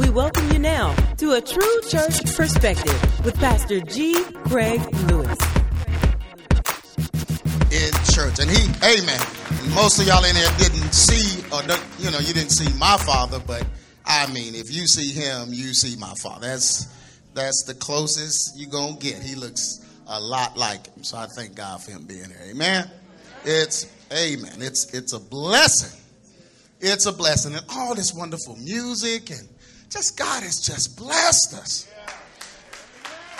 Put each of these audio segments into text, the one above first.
We welcome you now to a true church perspective with Pastor G. Craig Lewis. In church, and he, amen. Most of y'all in there didn't see, or you know, you didn't see my father, but I mean, if you see him, you see my father. That's that's the closest you're gonna get. He looks a lot like him, so I thank God for him being here. Amen. It's amen. It's it's a blessing. It's a blessing, and all this wonderful music and just God has just blessed us.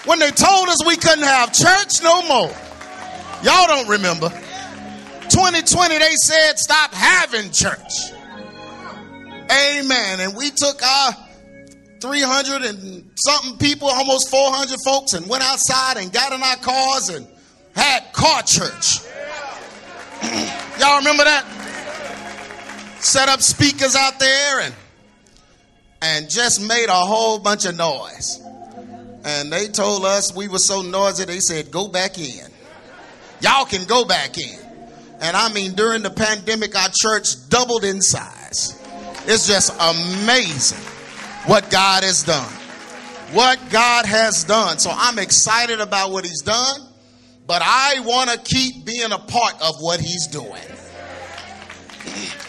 When they told us we couldn't have church no more, y'all don't remember. 2020, they said stop having church. Amen. And we took our 300 and something people, almost 400 folks, and went outside and got in our cars and had car church. Y'all remember that? Set up speakers out there and and just made a whole bunch of noise. And they told us we were so noisy, they said, go back in. Y'all can go back in. And I mean, during the pandemic, our church doubled in size. It's just amazing what God has done. What God has done. So I'm excited about what He's done, but I want to keep being a part of what He's doing.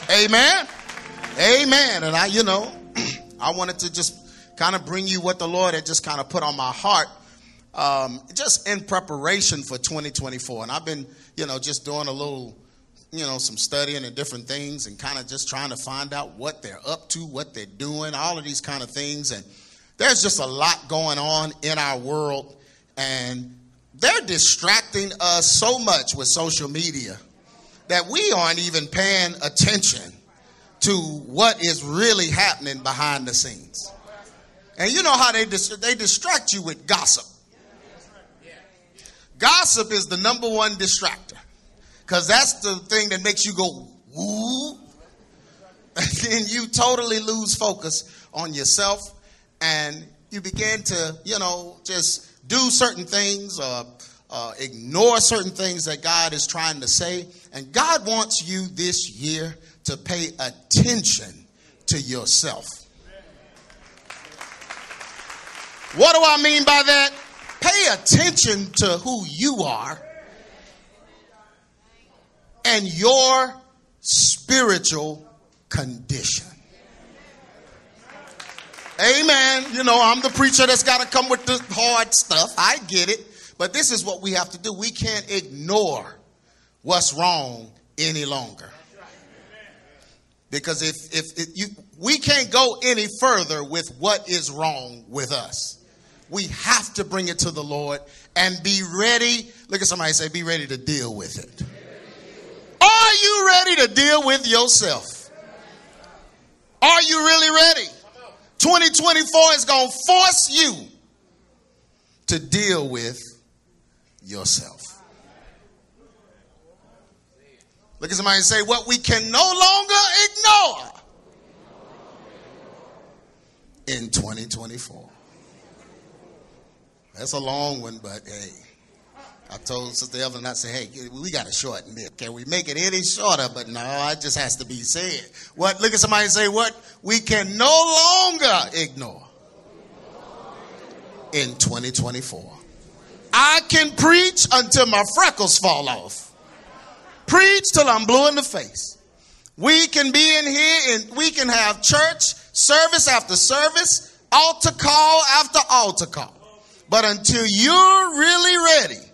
Amen. Amen. And I, you know, I wanted to just kind of bring you what the Lord had just kind of put on my heart. Um, just in preparation for 2024. And I've been, you know, just doing a little, you know, some studying and different things and kind of just trying to find out what they're up to, what they're doing, all of these kind of things. And there's just a lot going on in our world. And they're distracting us so much with social media that we aren't even paying attention to what is really happening behind the scenes. And you know how they dis- they distract you with gossip. Gossip is the number one distractor because that's the thing that makes you go woo, and you totally lose focus on yourself, and you begin to you know just do certain things or uh, ignore certain things that God is trying to say. And God wants you this year to pay attention to yourself. What do I mean by that? Pay attention to who you are and your spiritual condition. Amen. You know, I'm the preacher that's got to come with the hard stuff. I get it. But this is what we have to do. We can't ignore what's wrong any longer. Because if, if, if you, we can't go any further with what is wrong with us. We have to bring it to the Lord and be ready. Look at somebody say, be ready to deal with it. Are you ready to deal with yourself? Are you really ready? 2024 is going to force you to deal with yourself. Look at somebody and say, What we can no longer ignore in 2024. That's a long one, but hey. I told Sister Evelyn, I said, hey, we got to shorten it. Can we make it any shorter? But no, it just has to be said. What? Look at somebody and say, what we can no longer ignore in 2024. I can preach until my freckles fall off preach till I'm blue in the face. We can be in here and we can have church service after service, altar call after altar call. But until you're really ready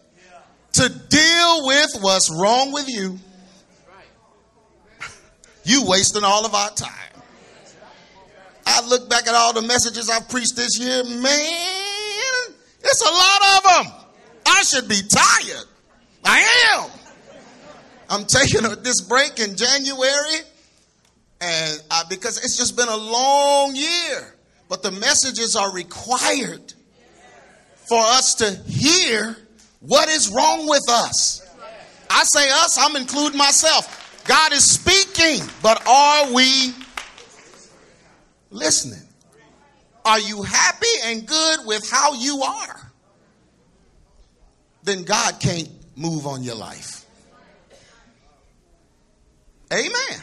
to deal with what's wrong with you, you wasting all of our time. I look back at all the messages I've preached this year, man, it's a lot of them. I should be tired. I am. I'm taking this break in January, and I, because it's just been a long year. But the messages are required for us to hear what is wrong with us. I say us, I'm including myself. God is speaking, but are we listening? Are you happy and good with how you are? Then God can't move on your life. Amen.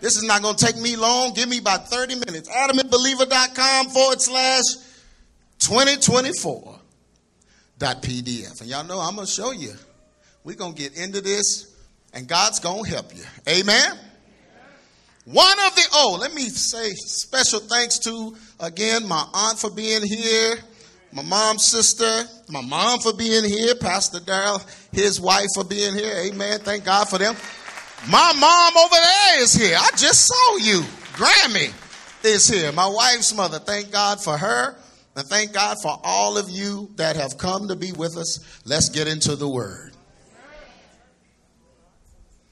This is not going to take me long. Give me about 30 minutes. AdamandBeliever.com forward slash 2024 dot PDF. And y'all know I'm going to show you. We're going to get into this and God's going to help you. Amen. One of the, oh, let me say special thanks to, again, my aunt for being here, my mom's sister, my mom for being here, Pastor Darrell, his wife for being here. Amen. Thank God for them. My mom over there is here. I just saw you. Grammy is here. My wife's mother. Thank God for her. And thank God for all of you that have come to be with us. Let's get into the word.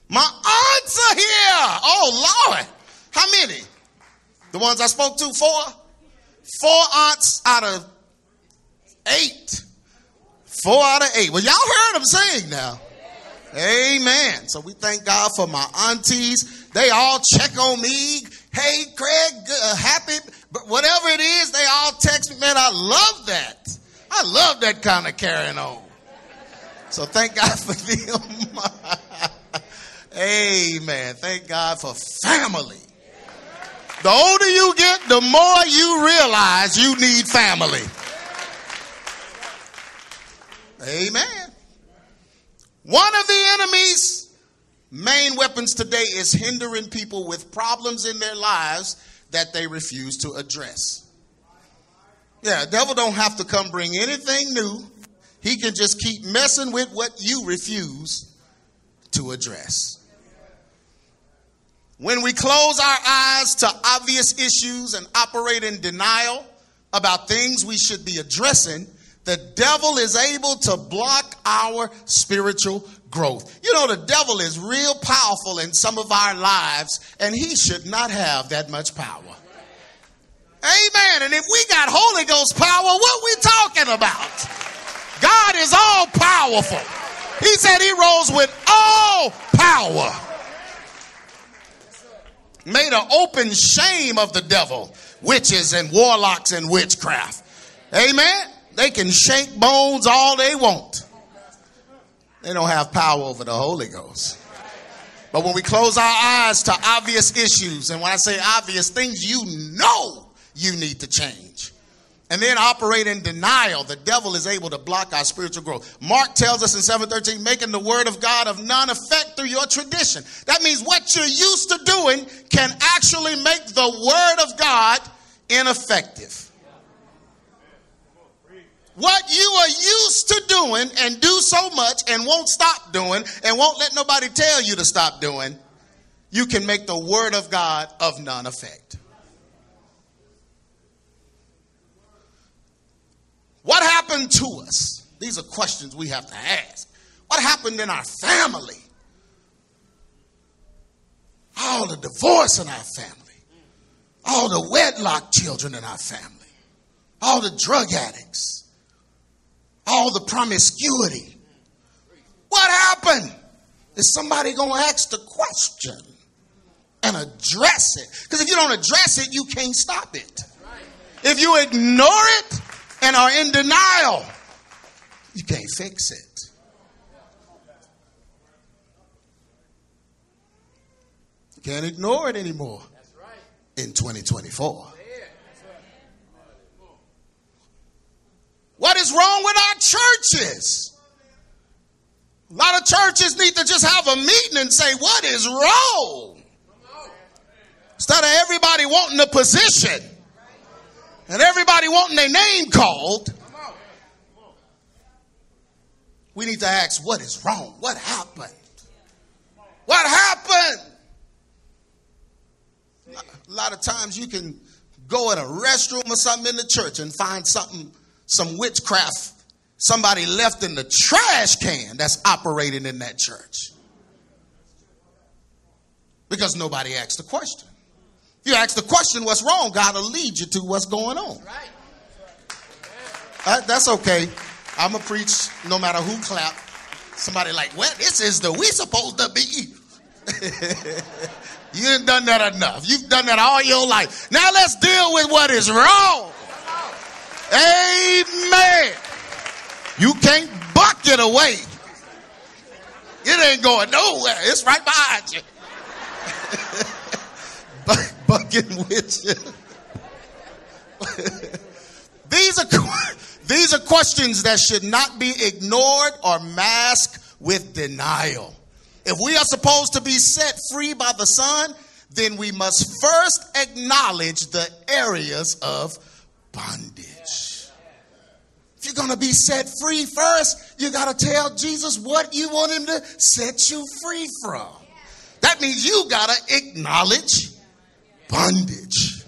My aunts are here. Oh, Lord. How many? The ones I spoke to? Four? Four aunts out of eight. Four out of eight. Well, y'all heard them sing now. Amen. So we thank God for my aunties. They all check on me. Hey, Craig, uh, happy, but whatever it is, they all text me. Man, I love that. I love that kind of carrying on. So thank God for them. Amen. Thank God for family. The older you get, the more you realize you need family. Amen. One of the enemy's main weapons today is hindering people with problems in their lives that they refuse to address. Yeah, devil don't have to come bring anything new. He can just keep messing with what you refuse to address. When we close our eyes to obvious issues and operate in denial about things we should be addressing, the devil is able to block our spiritual growth. You know, the devil is real powerful in some of our lives, and he should not have that much power. Amen. And if we got Holy Ghost power, what we talking about? God is all powerful. He said he rose with all power. Made an open shame of the devil, witches and warlocks and witchcraft. Amen. They can shake bones all they want. They don't have power over the Holy Ghost. But when we close our eyes to obvious issues, and when I say obvious things, you know you need to change. And then operate in denial, the devil is able to block our spiritual growth. Mark tells us in 713, making the word of God of none effect through your tradition. That means what you're used to doing can actually make the word of God ineffective. What you are used to doing and do so much and won't stop doing and won't let nobody tell you to stop doing, you can make the word of God of none effect. What happened to us? These are questions we have to ask. What happened in our family? All the divorce in our family, all the wedlock children in our family, all the drug addicts all the promiscuity. What happened? Is somebody going to ask the question and address it? Because if you don't address it, you can't stop it. If you ignore it and are in denial, you can't fix it. You can't ignore it anymore in 2024. What is wrong with our churches? A lot of churches need to just have a meeting and say, What is wrong? Instead of everybody wanting a position and everybody wanting their name called, we need to ask, What is wrong? What happened? What happened? A lot of times you can go in a restroom or something in the church and find something some witchcraft somebody left in the trash can that's operating in that church. Because nobody asked the question. If you ask the question, what's wrong, God will lead you to what's going on. Uh, that's okay. I'm going to preach no matter who clap. Somebody like, well, this is the we supposed to be. you ain't done that enough. You've done that all your life. Now let's deal with what is wrong. Amen. You can't buck it away. It ain't going nowhere. It's right behind you. bucking with you. these are these are questions that should not be ignored or masked with denial. If we are supposed to be set free by the Son, then we must first acknowledge the areas of bondage. If you're going to be set free first, you got to tell Jesus what you want him to set you free from. That means you got to acknowledge bondage.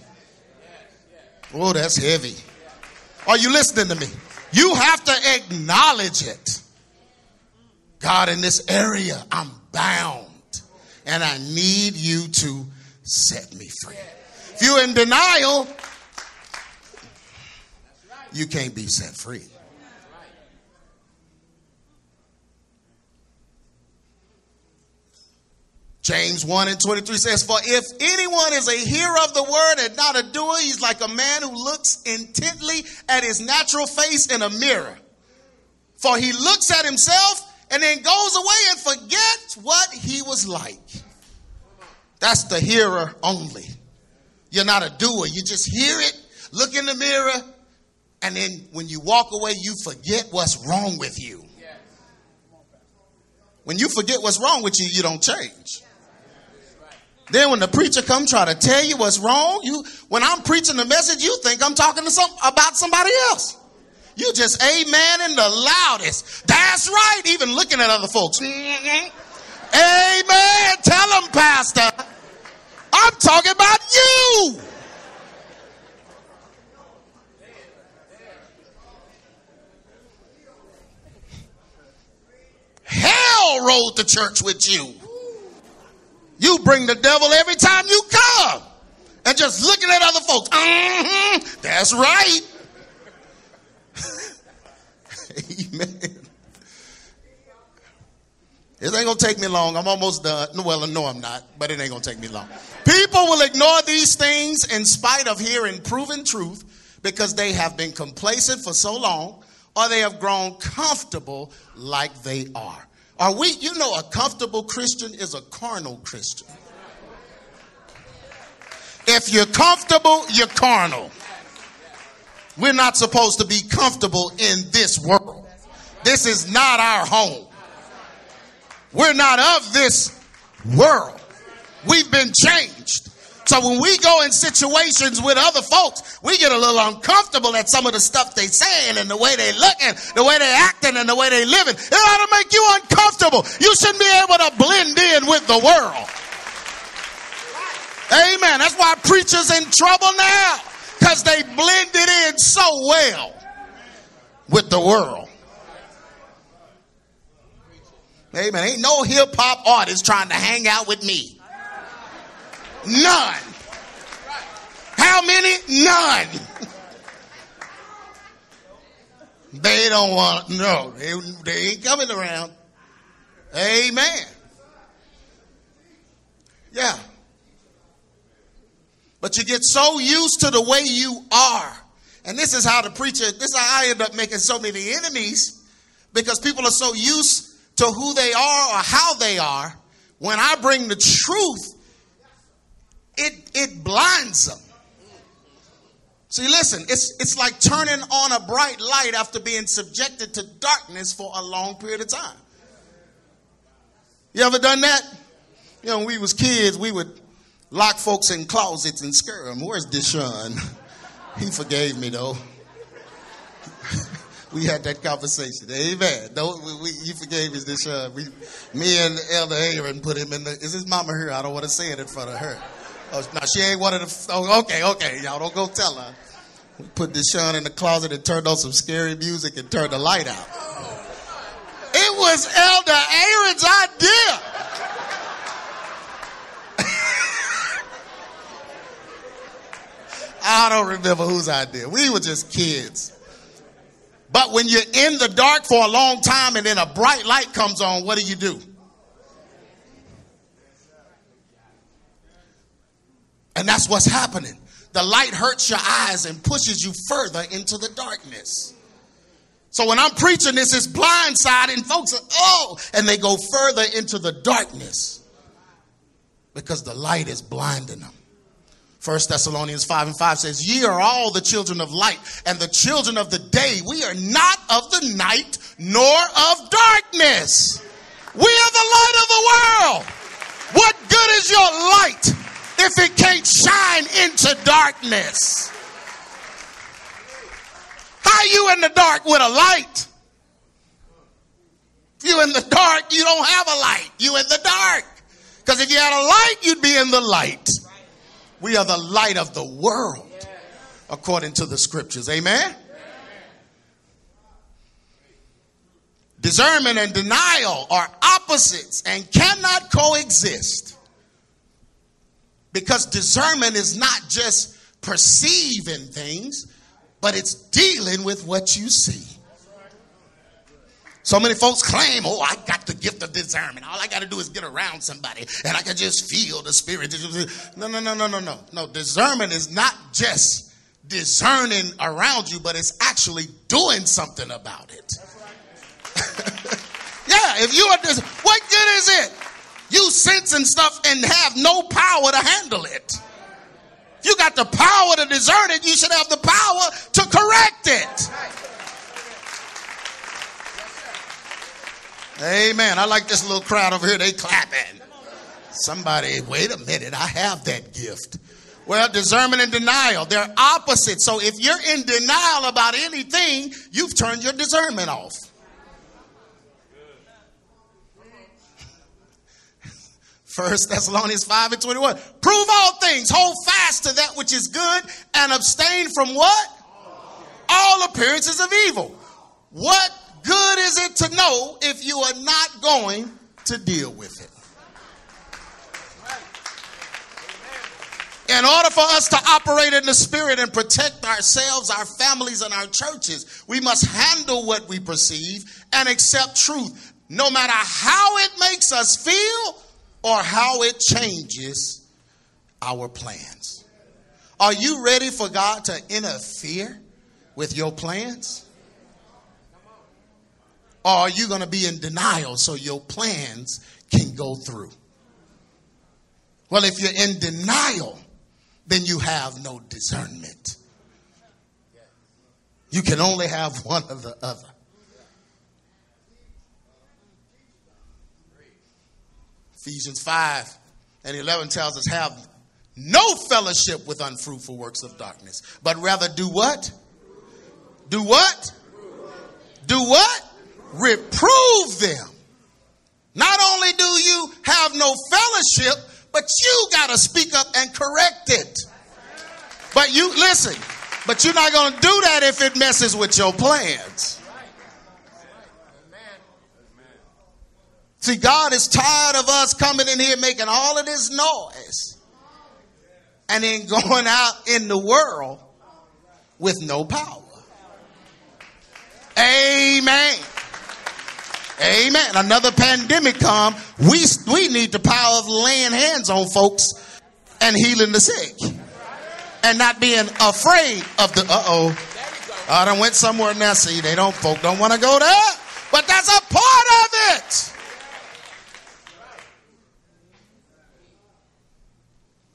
Oh, that's heavy. Are you listening to me? You have to acknowledge it. God, in this area, I'm bound and I need you to set me free. If you're in denial, you can't be set free. James 1 and 23 says, For if anyone is a hearer of the word and not a doer, he's like a man who looks intently at his natural face in a mirror. For he looks at himself and then goes away and forgets what he was like. That's the hearer only. You're not a doer. You just hear it, look in the mirror, and then when you walk away, you forget what's wrong with you. When you forget what's wrong with you, you don't change. Then when the preacher come try to tell you what's wrong, you when I'm preaching the message, you think I'm talking to some about somebody else. You just amen in the loudest. That's right. Even looking at other folks. Amen. Tell them, Pastor. I'm talking about you. Hell rode the church with you. You bring the devil every time you come. And just looking at other folks. Mm-hmm, that's right. Amen. It ain't gonna take me long. I'm almost done. Well, no, I'm not, but it ain't gonna take me long. People will ignore these things in spite of hearing proven truth because they have been complacent for so long or they have grown comfortable like they are. Are we, you know, a comfortable Christian is a carnal Christian. If you're comfortable, you're carnal. We're not supposed to be comfortable in this world. This is not our home. We're not of this world. We've been changed. So when we go in situations with other folks, we get a little uncomfortable at some of the stuff they saying and the way they looking, the way they acting and the way they living. It ought to make you uncomfortable. You shouldn't be able to blend in with the world. Amen. That's why preachers in trouble now because they blended in so well with the world. Amen. Ain't no hip hop artist trying to hang out with me. None. How many? None. they don't want, no, they, they ain't coming around. Amen. Yeah. But you get so used to the way you are. And this is how the preacher, this is how I end up making so many enemies because people are so used to who they are or how they are. When I bring the truth, it, it blinds them. See, listen, it's, it's like turning on a bright light after being subjected to darkness for a long period of time. You ever done that? You know, when we was kids, we would lock folks in closets and scare them. Where's Deshaun? He forgave me though. we had that conversation. Amen. Don't we, we, you forgave us Deshaun. We, me and Elder Aaron put him in the. Is his mama here? I don't want to say it in front of her. Oh, no, she ain't one of the. Oh, okay, okay, y'all don't go tell her. We put Deshaun in the closet and turned on some scary music and turned the light out. It was Elder Aaron's idea. I don't remember whose idea. We were just kids. But when you're in the dark for a long time and then a bright light comes on, what do you do? And that's what's happening. The light hurts your eyes and pushes you further into the darkness. So when I'm preaching this, it's blindsiding folks. Are, oh, and they go further into the darkness because the light is blinding them. First Thessalonians 5 and 5 says, Ye are all the children of light and the children of the day. We are not of the night nor of darkness. We are the light of the world. What good is your light if it can't shine into darkness? How you in the dark with a light? You in the dark, you don't have a light. You in the dark. Because if you had a light, you'd be in the light. We are the light of the world, according to the scriptures. Amen? Discernment and denial are opposites and cannot coexist. Because discernment is not just perceiving things, but it's dealing with what you see. So many folks claim, oh, I got the gift of discernment. All I got to do is get around somebody and I can just feel the spirit. No, no, no, no, no, no. No, discernment is not just discerning around you, but it's actually doing something about it. yeah, if you are, dis- what good is it? You sense and stuff and have no power to handle it. If you got the power to discern it, you should have the power to correct it. Amen. I like this little crowd over here. They clapping. Somebody, wait a minute. I have that gift. Well, discernment and denial, they're opposite. So if you're in denial about anything, you've turned your discernment off. First Thessalonians 5 and 21. Prove all things, hold fast to that which is good, and abstain from what? All appearances of evil. What good is it to know if you are not going to deal with it? In order for us to operate in the spirit and protect ourselves, our families, and our churches, we must handle what we perceive and accept truth, no matter how it makes us feel or how it changes our plans. Are you ready for God to interfere with your plans? Or are you going to be in denial so your plans can go through? Well, if you're in denial, then you have no discernment. You can only have one or the other. Ephesians 5 and 11 tells us, have no fellowship with unfruitful works of darkness, but rather do what? Do what? Do what? reprove them. Not only do you have no fellowship, but you got to speak up and correct it. But you, listen, but you're not going to do that if it messes with your plans. See, God is tired of us coming in here making all of this noise and then going out in the world with no power. Amen. Amen. Another pandemic come, we we need the power of laying hands on folks and healing the sick, and not being afraid of the. Uh oh. I done went somewhere now. See, they don't folk don't want to go there, but that's a part of it.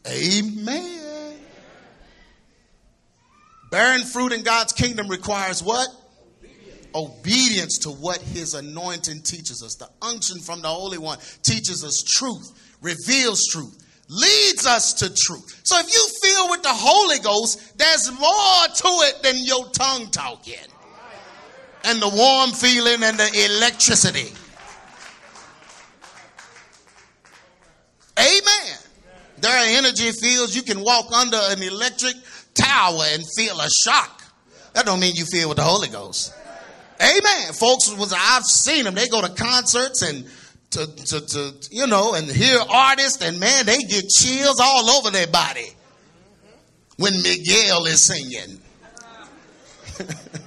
Amen. Bearing fruit in God's kingdom requires what? obedience to what his anointing teaches us. The unction from the Holy One teaches us truth, reveals truth, leads us to truth. So if you feel with the Holy Ghost, there's more to it than your tongue talking and the warm feeling and the electricity. Amen. There are energy fields you can walk under an electric tower and feel a shock. That don't mean you feel with the Holy Ghost. Amen. Folks, was I've seen them. They go to concerts and to, to, to you know and hear artists, and man, they get chills all over their body when Miguel is singing.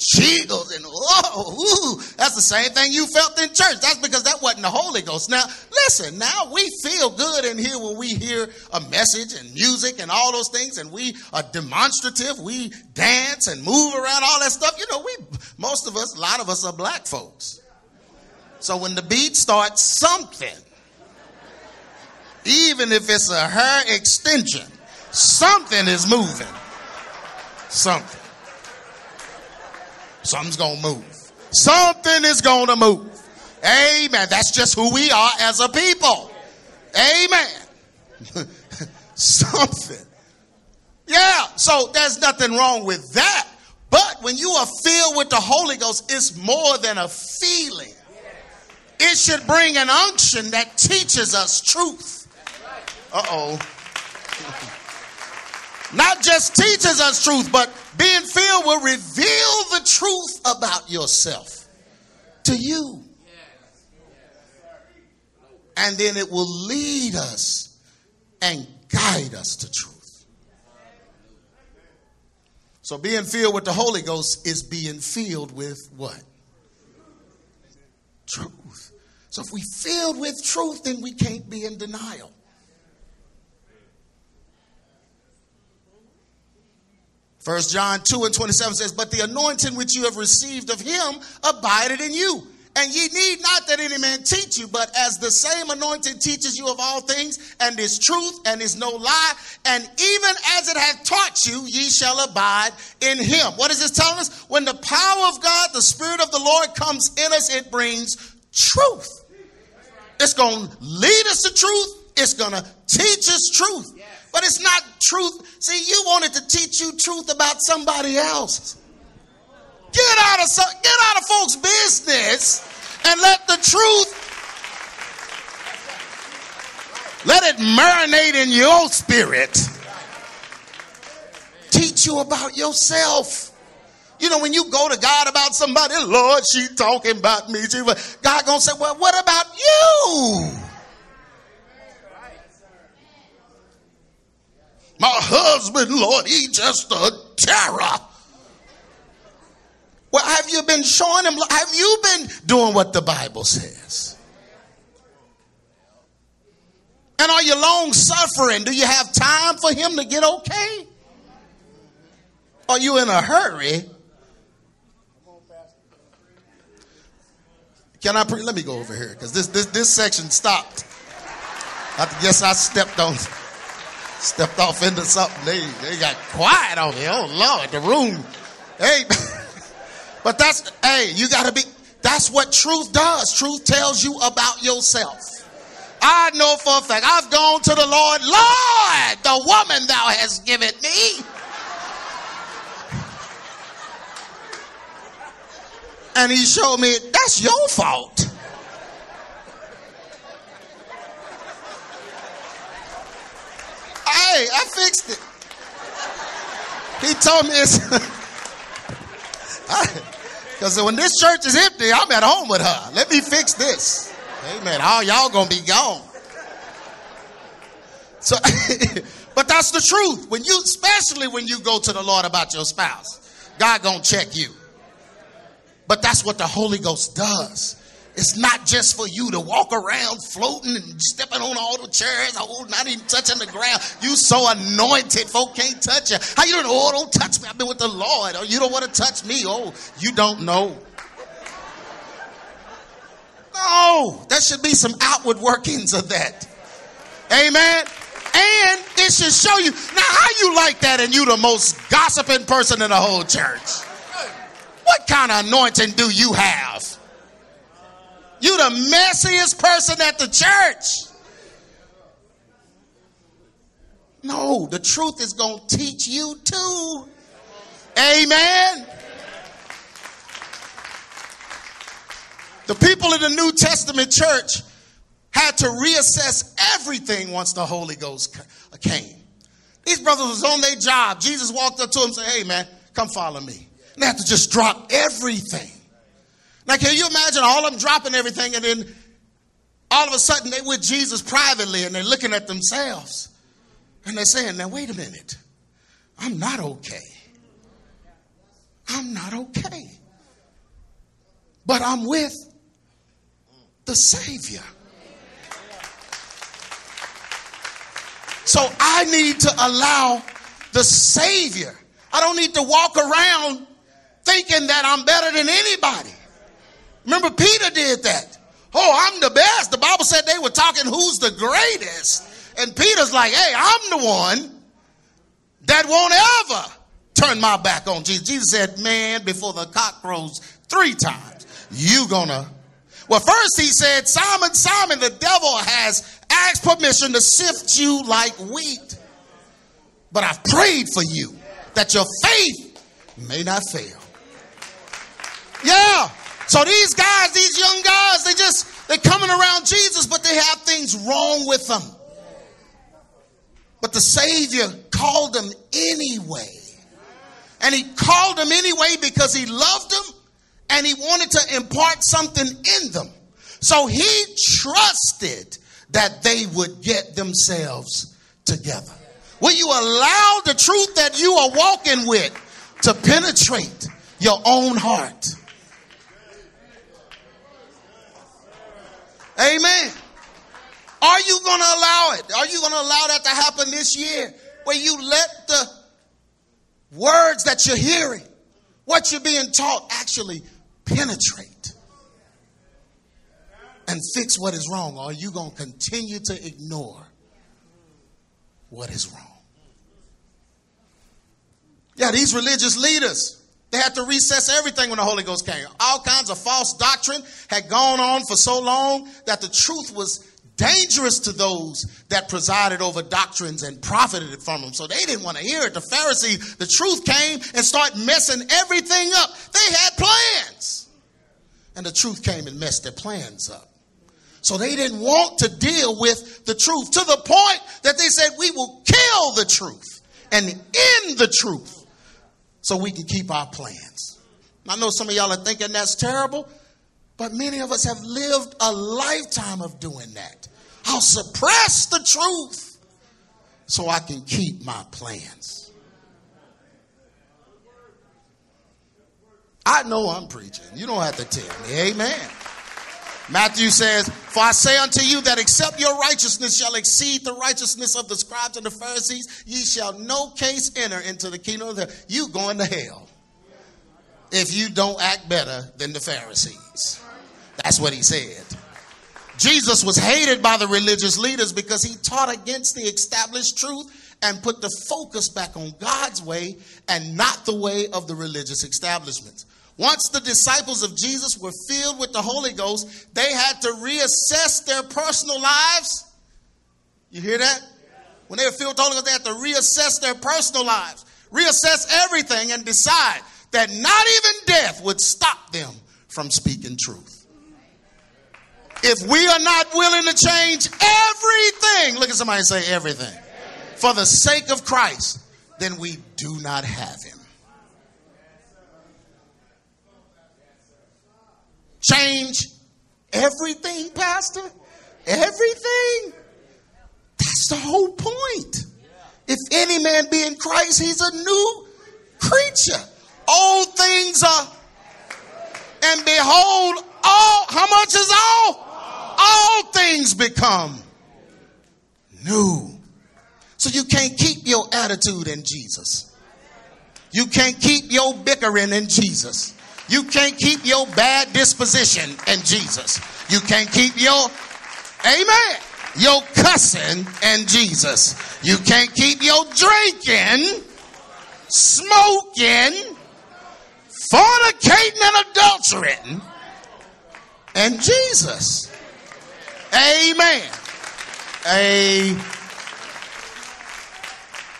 chills and whoa, ooh, that's the same thing you felt in church. That's because that wasn't the Holy Ghost. Now, listen, now we feel good in here when we hear a message and music and all those things, and we are demonstrative. We dance and move around, all that stuff. You know, we most of us, a lot of us are black folks. So when the beat starts, something even if it's a hair extension, something is moving. Something. Something's gonna move. Something is gonna move. Amen. That's just who we are as a people. Amen. Something. Yeah, so there's nothing wrong with that. But when you are filled with the Holy Ghost, it's more than a feeling. It should bring an unction that teaches us truth. Uh oh. Not just teaches us truth, but being filled will reveal the truth about yourself to you. And then it will lead us and guide us to truth. So being filled with the Holy Ghost is being filled with what? Truth. So if we filled with truth, then we can't be in denial. First John 2 and 27 says, But the anointing which you have received of him abided in you. And ye need not that any man teach you, but as the same anointing teaches you of all things, and is truth, and is no lie, and even as it hath taught you, ye shall abide in him. What is this telling us? When the power of God, the Spirit of the Lord comes in us, it brings truth. It's going to lead us to truth. It's going to teach us truth. But it's not truth. See, you wanted to teach you truth about somebody else. Get out of get out of folks' business and let the truth let it marinate in your spirit. Teach you about yourself. You know, when you go to God about somebody, Lord, she talking about me. God gonna say, well, what about you? My husband, Lord, he just a terror. Well, have you been showing him? Have you been doing what the Bible says? And are you long suffering? Do you have time for him to get okay? Are you in a hurry? Can I pre- let me go over here because this, this this section stopped. I I stepped on stepped off into something. They they got quiet on me. Oh Lord, the room. Hey. But that's, hey, you got to be, that's what truth does. Truth tells you about yourself. I know for a fact, I've gone to the Lord, Lord, the woman thou hast given me. And he showed me, that's your fault. Hey, I fixed it. He told me it's. Because when this church is empty, I'm at home with her. Let me fix this. Amen. All y'all gonna be gone. So, but that's the truth. When you, especially when you go to the Lord about your spouse, God gonna check you. But that's what the Holy Ghost does. It's not just for you to walk around floating and stepping on all the chairs, oh, not even touching the ground. You so anointed, folk can't touch you. How you doing? Oh, don't touch me. I've been with the Lord. Oh, you don't want to touch me. Oh, you don't know. No, there should be some outward workings of that. Amen. And it should show you. Now, how you like that and you the most gossiping person in the whole church? What kind of anointing do you have? You the messiest person at the church. No, the truth is going to teach you too. Amen. The people in the New Testament church had to reassess everything once the Holy Ghost came. These brothers was on their job. Jesus walked up to them and said, Hey man, come follow me. And they had to just drop everything. Now, can you imagine all of them dropping everything and then all of a sudden they with Jesus privately and they're looking at themselves and they're saying, now, wait a minute. I'm not okay. I'm not okay. But I'm with the Savior. So I need to allow the Savior. I don't need to walk around thinking that I'm better than anybody. Remember, Peter did that. Oh, I'm the best. The Bible said they were talking who's the greatest. And Peter's like, hey, I'm the one that won't ever turn my back on Jesus. Jesus said, man, before the cock crows three times, you gonna. Well, first he said, Simon, Simon, the devil has asked permission to sift you like wheat. But I've prayed for you that your faith may not fail. Yeah. So these guys, these young guys, they just, they're coming around Jesus, but they have things wrong with them. But the Savior called them anyway. And he called them anyway because he loved them and he wanted to impart something in them. So he trusted that they would get themselves together. Will you allow the truth that you are walking with to penetrate your own heart? Amen. Are you going to allow it? Are you going to allow that to happen this year where you let the words that you're hearing, what you're being taught, actually penetrate and fix what is wrong? Or are you going to continue to ignore what is wrong? Yeah, these religious leaders, they had to recess everything when the Holy Ghost came. All kinds of false doctrine had gone on for so long that the truth was dangerous to those that presided over doctrines and profited from them. So they didn't want to hear it. The Pharisees, the truth came and started messing everything up. They had plans. And the truth came and messed their plans up. So they didn't want to deal with the truth to the point that they said, We will kill the truth and end the truth so we can keep our plans. I know some of y'all are thinking that's terrible, but many of us have lived a lifetime of doing that. I'll suppress the truth so I can keep my plans. I know I'm preaching. You don't have to tell me. Amen. Matthew says, For I say unto you that except your righteousness shall exceed the righteousness of the scribes and the Pharisees, ye shall no case enter into the kingdom of the you going to hell. If you don't act better than the Pharisees. That's what he said. Jesus was hated by the religious leaders because he taught against the established truth and put the focus back on God's way and not the way of the religious establishments. Once the disciples of Jesus were filled with the Holy Ghost, they had to reassess their personal lives. You hear that? When they were filled with the Holy Ghost, they had to reassess their personal lives, reassess everything, and decide that not even death would stop them from speaking truth. If we are not willing to change everything, look at somebody say everything, for the sake of Christ, then we do not have him. Change everything, Pastor? Everything? That's the whole point. If any man be in Christ, he's a new creature. Old things are, and behold, all, how much is all? All things become new. So you can't keep your attitude in Jesus. You can't keep your bickering in Jesus. You can't keep your bad disposition in Jesus. You can't keep your, amen, your cussing in Jesus. You can't keep your drinking, smoking, fornicating, and adulterating in Jesus. Amen. A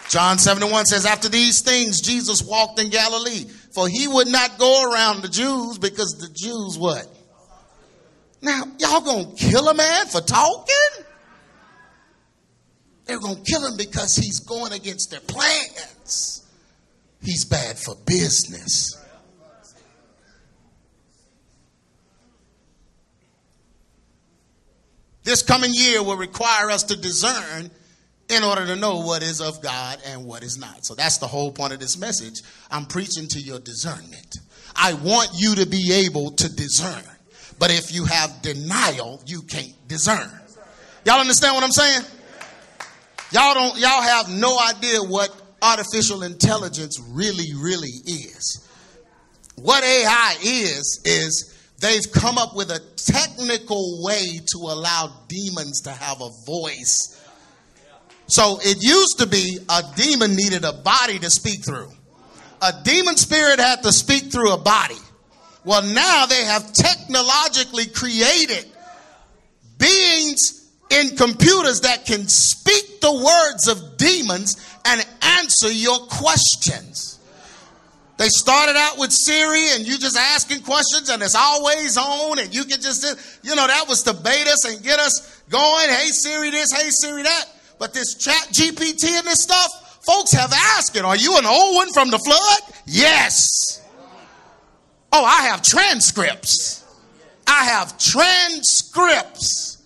John 71 says, After these things, Jesus walked in Galilee for he would not go around the Jews because the Jews what? Now, y'all gonna kill a man for talking? They're gonna kill him because he's going against their plans. He's bad for business. This coming year will require us to discern in order to know what is of God and what is not. So that's the whole point of this message. I'm preaching to your discernment. I want you to be able to discern. But if you have denial, you can't discern. Y'all understand what I'm saying? Y'all don't y'all have no idea what artificial intelligence really really is. What AI is is they've come up with a technical way to allow demons to have a voice So it used to be a demon needed a body to speak through. A demon spirit had to speak through a body. Well, now they have technologically created beings in computers that can speak the words of demons and answer your questions. They started out with Siri and you just asking questions and it's always on and you can just, you know, that was to bait us and get us going. Hey Siri this, hey Siri that. But this ChatGPT and this stuff, folks have asked it, are you an old one from the flood? Yes. Oh, I have transcripts. I have transcripts.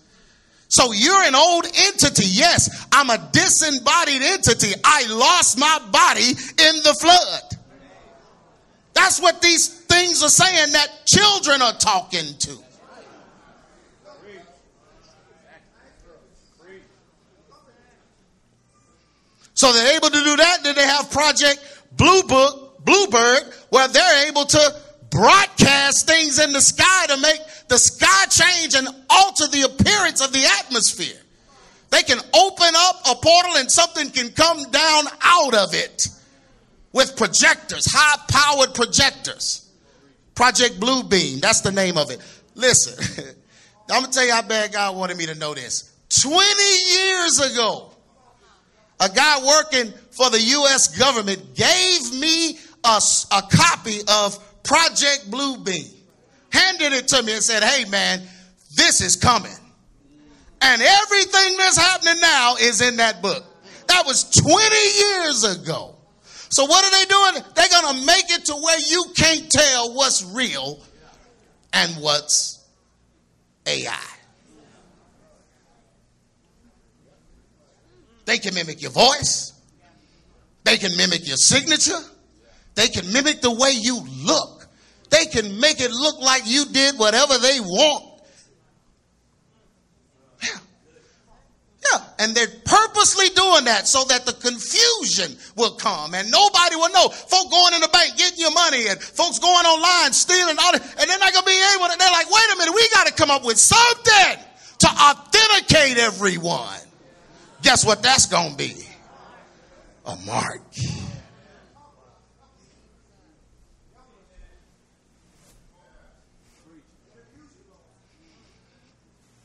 So you're an old entity. Yes, I'm a disembodied entity. I lost my body in the flood. That's what these things are saying that children are talking to. So they're able to do that. Then they have Project Blue Book, Bluebird, where they're able to broadcast things in the sky to make the sky change and alter the appearance of the atmosphere. They can open up a portal and something can come down out of it with projectors, high powered projectors. Project Blue Beam, that's the name of it. Listen, I'm gonna tell you how bad God wanted me to know this. 20 years ago, a guy working for the U.S. government gave me a, a copy of Project Blue Beam, handed it to me and said, Hey man, this is coming. And everything that's happening now is in that book. That was 20 years ago. So what are they doing? They're going to make it to where you can't tell what's real and what's AI. They can mimic your voice. They can mimic your signature. They can mimic the way you look. They can make it look like you did whatever they want Yeah, Yeah. and they're purposely doing that so that the confusion will come and nobody will know. Folks going in the bank getting your money and folks going online stealing all that, and they're not gonna be able to. They're like, wait a minute, we got to come up with something to authenticate everyone. Guess what? That's gonna be a mark.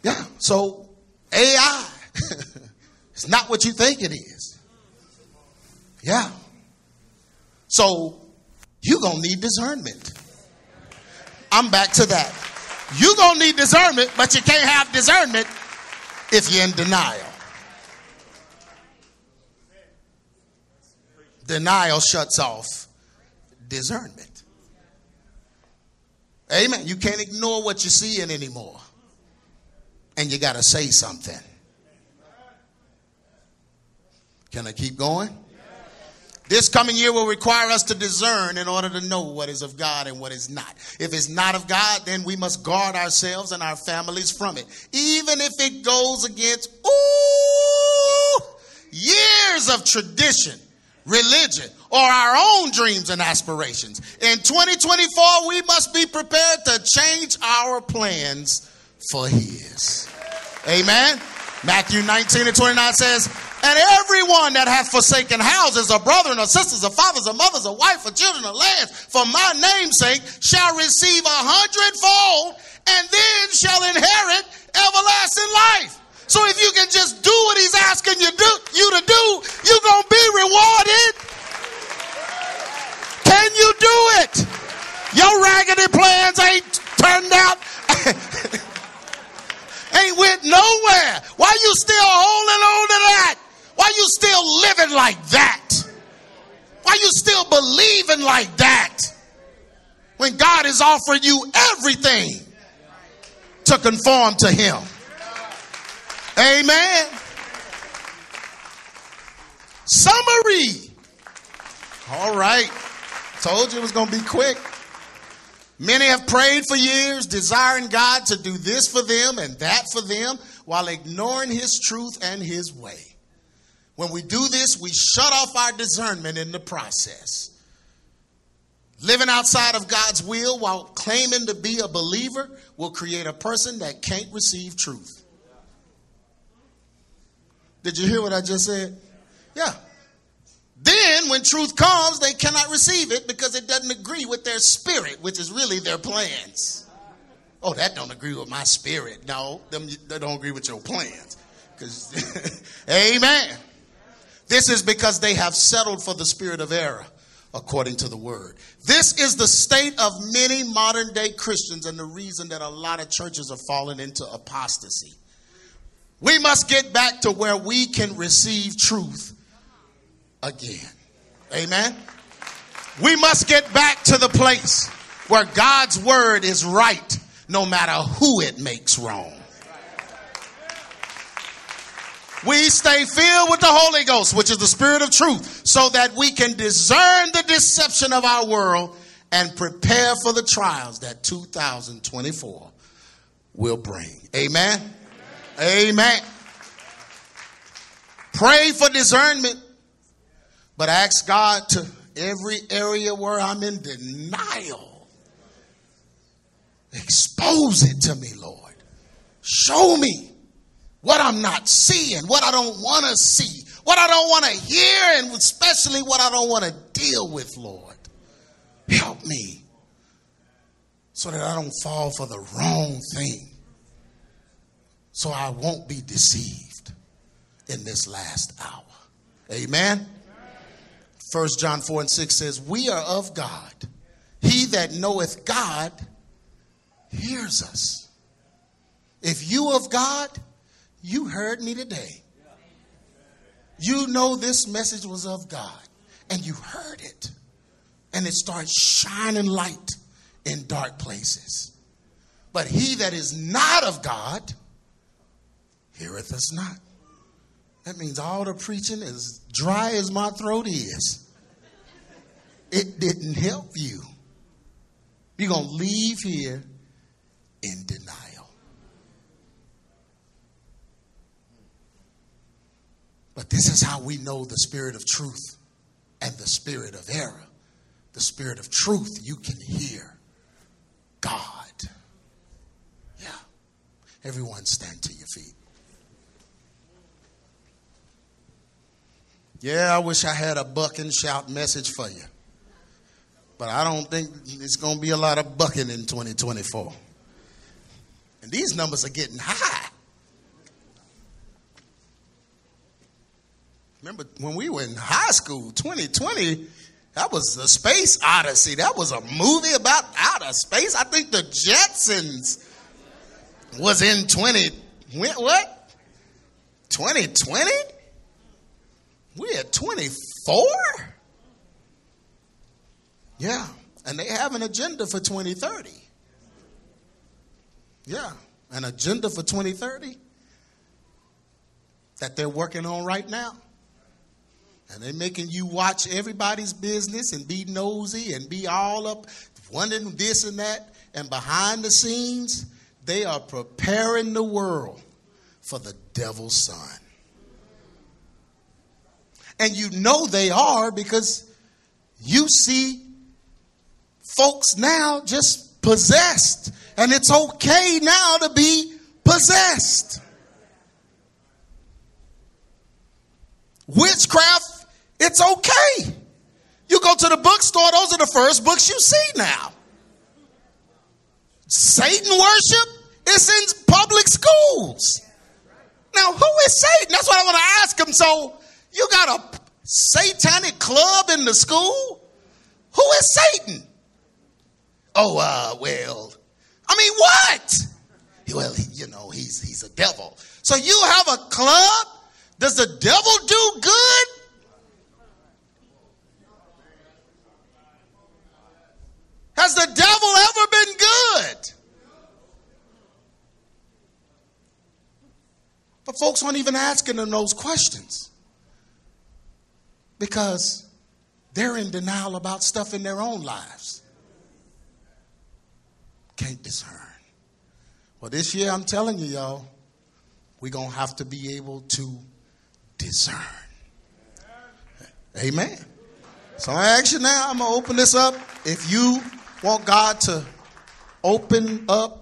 Yeah, so AI it's not what you think it is. Yeah. So you're going to need discernment. I'm back to that. You're going to need discernment, but you can't have discernment if you're in denial. Denial shuts off discernment. Amen. You can't ignore what you're seeing anymore. And you got to say something. Can I keep going? This coming year will require us to discern in order to know what is of God and what is not. If it's not of God, then we must guard ourselves and our families from it, even if it goes against ooh, years of tradition, religion, or our own dreams and aspirations. In 2024, we must be prepared to change our plans for His. Amen. Matthew 19 and 29 says, and everyone that hath forsaken houses, or brethren, or sisters, or fathers, or mothers, or wife, or children, or lands, for my name's sake, shall receive a hundredfold, and then shall inherit everlasting life. So if you can just do what he's asking you, do, you to do, you're going to be rewarded. Can you do it? Your raggedy plans ain't turned out. ain't went nowhere. Why you still holding on to that? Why you still living like that? Why you still believing like that? When God is offering you everything to conform to Him. Amen. Summary. All right. Told you it was going to be quick. Many have prayed for years, desiring God to do this for them and that for them, while ignoring His truth and His way. When we do this, we shut off our discernment in the process. Living outside of God's will while claiming to be a believer will create a person that can't receive truth. Did you hear what I just said? Yeah. Then, when truth comes, they cannot receive it because it doesn't agree with their spirit, which is really their plans. Oh, that don't agree with my spirit. No, them, they don't agree with your plans. Because, amen. This is because they have settled for the spirit of error, according to the word. This is the state of many modern day Christians and the reason that a lot of churches are falling into apostasy. We must get back to where we can receive truth again. Amen. We must get back to the place where God's word is right no matter who it makes wrong. We stay filled with the Holy Ghost, which is the Spirit of truth, so that we can discern the deception of our world and prepare for the trials that 2024 will bring. Amen. Amen. Pray for discernment but ask God to every area where I'm in denial. Expose it to me, Lord. Show me what I'm not seeing, what I don't want to see, what I don't want to hear, and especially what I don't want to deal with, Lord. Help me so that I don't fall for the wrong thing, so I won't be deceived in this last hour. Amen. 1 John 4 and 6 says, We are of God. He that knoweth God hears us. If you of God, you heard me today. You know this message was of God and you heard it. And it starts shining light in dark places. But he that is not of God heareth us not. That means all the preaching is dry as my throat is. It didn't help you. You're going to leave here in denial. But this is how we know the spirit of truth and the spirit of error. The spirit of truth, you can hear God. Yeah. Everyone stand to your feet. Yeah, I wish I had a buck and shout message for you. But I don't think it's going to be a lot of bucking in 2024. And these numbers are getting high. Remember when we were in high school, 2020, that was a space odyssey. That was a movie about outer space. I think the Jetsons was in 20, what? 2020? We at 24? Yeah. And they have an agenda for 2030. Yeah. An agenda for 2030 that they're working on right now. And they're making you watch everybody's business and be nosy and be all up, wondering this and that. And behind the scenes, they are preparing the world for the devil's son. And you know they are because you see folks now just possessed. And it's okay now to be possessed. Witchcraft, it's okay. You go to the bookstore, those are the first books you see now. Satan worship is in public schools. Now, who is Satan? That's what I want to ask him. So, you got a satanic club in the school? Who is Satan? Oh, uh, well, I mean, what? Well, you know, he's he's a devil. So you have a club? Does the devil do good? Has the devil ever been good? But folks aren't even asking them those questions because they're in denial about stuff in their own lives can't discern. Well, this year, I'm telling you, y'all, we're going to have to be able to discern. Amen. So I ask you now, I'm going to open this up. If you want God to open up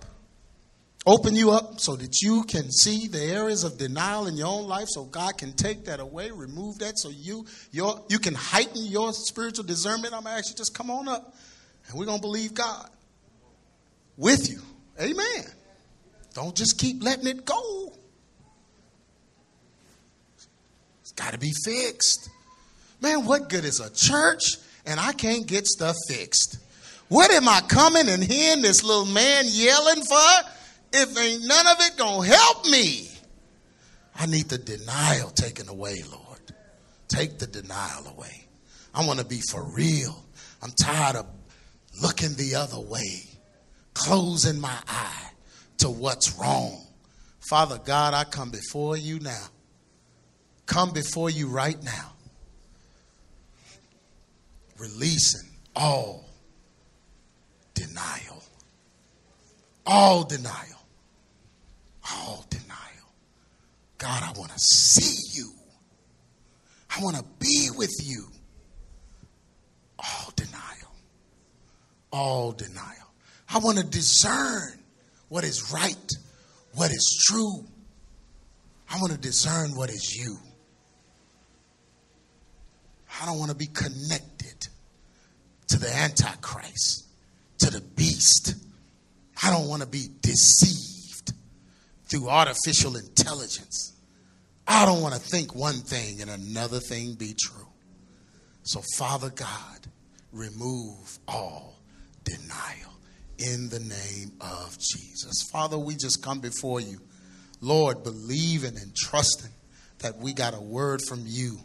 open you up so that you can see the areas of denial in your own life so God can take that away, remove that so you your you can heighten your spiritual discernment. i'm going to actually just come on up and we're to believe God with you. Amen. Don't just keep letting it go. It's got to be fixed. Man, what good is a church and I can't get stuff fixed? What am I coming and hearing this little man yelling for? If ain't none of it gonna help me, I need the denial taken away, Lord. Take the denial away. I want to be for real. I'm tired of looking the other way, closing my eye to what's wrong. Father God, I come before you now. Come before you right now. Releasing all denial. All denial all denial. God, I want to see you. I want to be with you. All denial. All denial. I want to discern what is right, what is true. I want to discern what is you. I don't want to be connected to the Antichrist, to the beast. I don't want to be deceived through artificial intelligence. I don't want to think one thing and another thing be true. So, Father God, remove all denial in the name of Jesus. Father, we just come before you, Lord, believing and trusting that we got a word from you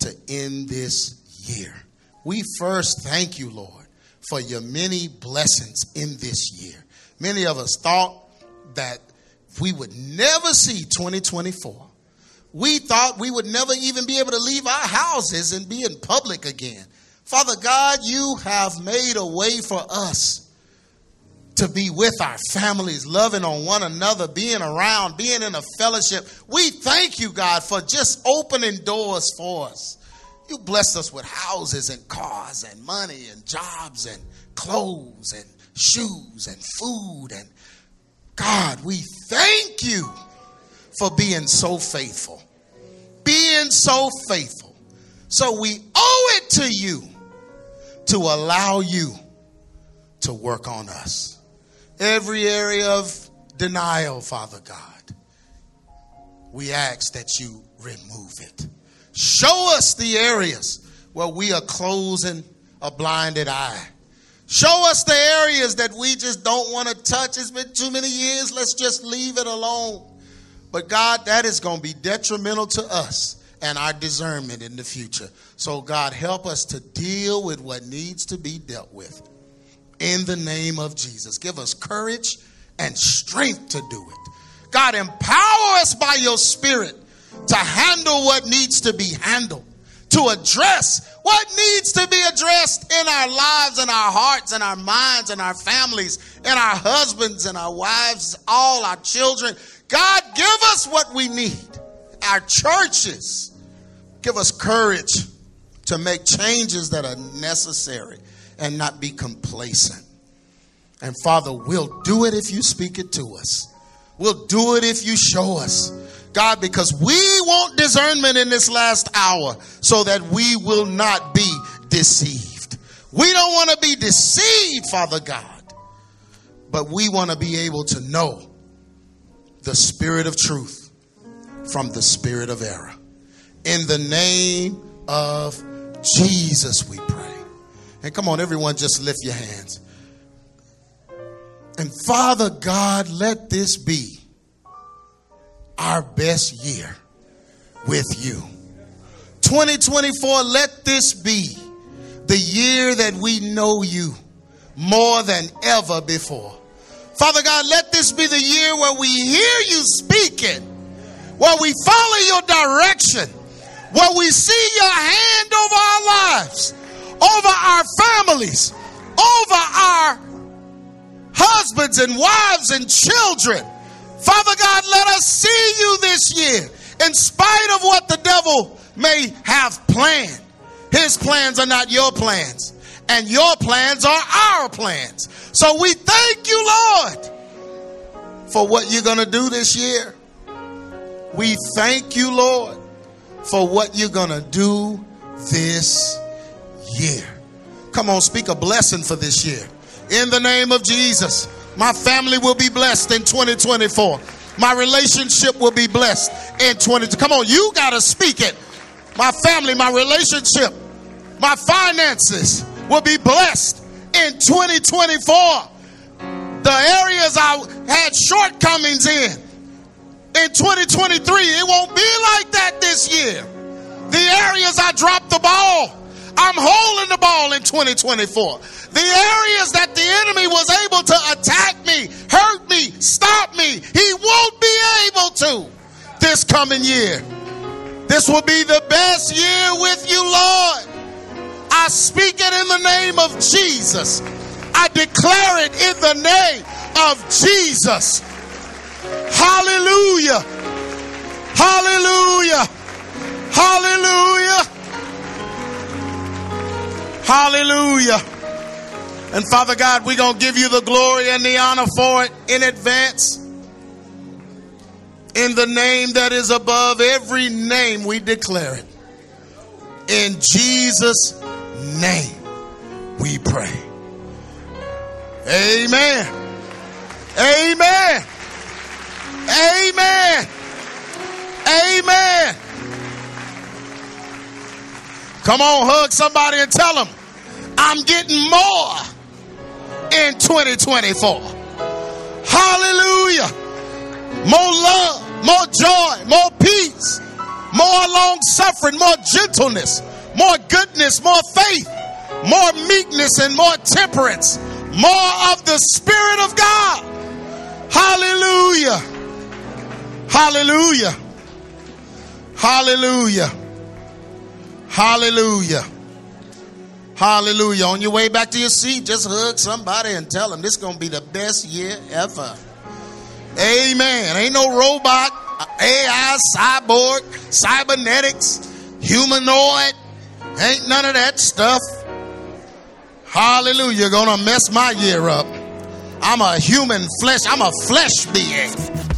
to end this year. We first thank you, Lord, for your many blessings in this year. Many of us thought that we would never see 2024. We thought we would never even be able to leave our houses and be in public again. Father God, you have made a way for us to be with our families, loving on one another, being around, being in a fellowship. We thank you, God, for just opening doors for us. You blessed us with houses and cars and money and jobs and clothes and shoes and food and God, we thank you for being so faithful. Being so faithful. So we owe it to you to allow you to work on us. Every area of denial, Father God, we ask that you remove it. Show us the areas where we are closing a blinded eye Show us the areas that we just don't want to touch. It's been too many years. Let's just leave it alone. But God, that is going to be detrimental to us and our discernment in the future. So, God, help us to deal with what needs to be dealt with. In the name of Jesus, give us courage and strength to do it. God, empower us by your Spirit to handle what needs to be handled to address what needs to be addressed in our lives and our hearts and our minds and our families and our husbands and our wives, all our children. God, give us what we need. Our churches, give us courage to make changes that are necessary and not be complacent. And Father, we'll do it if you speak it to us. We'll do it if you show us. God, because we want discernment in this last hour so that we will not be deceived. We don't want to be deceived, Father God, but we want to be able to know the spirit of truth from the spirit of error. In the name of Jesus, we pray. And come on, everyone, just lift your hands. And Father God, let this be our best year with you. 2024, let this be the year that we know you more than ever before. Father God, let this be the year where we hear you speaking, where we follow your direction, where we see your hand over our lives, over our families, over our husbands and wives and children. Father God, let us see you this year in spite of what the devil may have planned. His plans are not your plans, and your plans are our plans. So we thank you, Lord, for what you're going to do this year. We thank you, Lord, for what you're going to do this year. Come on, speak a blessing for this year. In the name of Jesus, my family will be blessed in 2024. My relationship will be blessed in 20. Come on, you got to speak it. My family, my relationship, my finances will be blessed in 2024. The areas I had shortcomings in in 2023, it won't be like that this year. The areas I dropped the ball, I'm holding the ball in 2024. The areas that the enemy was able to attack me, hurt me, stop me, he won't be able to this coming year. This will be the best year with you, Lord. I speak it in the name of Jesus. I declare it in the name of Jesus. Hallelujah. Hallelujah. Hallelujah. Hallelujah. And Father God, we're going to give you the glory and the honor for it in advance. In the name that is above every name, we declare it. In Jesus' name, we pray. Amen. Amen. Come on, hug somebody and tell them, I'm getting more in 2024. Hallelujah. More love, more joy, more peace, more long suffering, more gentleness, more goodness, more faith, more meekness, and more temperance, more of the Spirit of God. Hallelujah. Hallelujah. Hallelujah. Hallelujah. Hallelujah. On your way back to your seat, just hug somebody and tell them this is going to be the best year ever. Amen. Ain't no robot, AI, cyborg, cybernetics, humanoid. Ain't none of that stuff. Hallelujah. Going to mess my year up. I'm a human flesh. I'm a flesh being.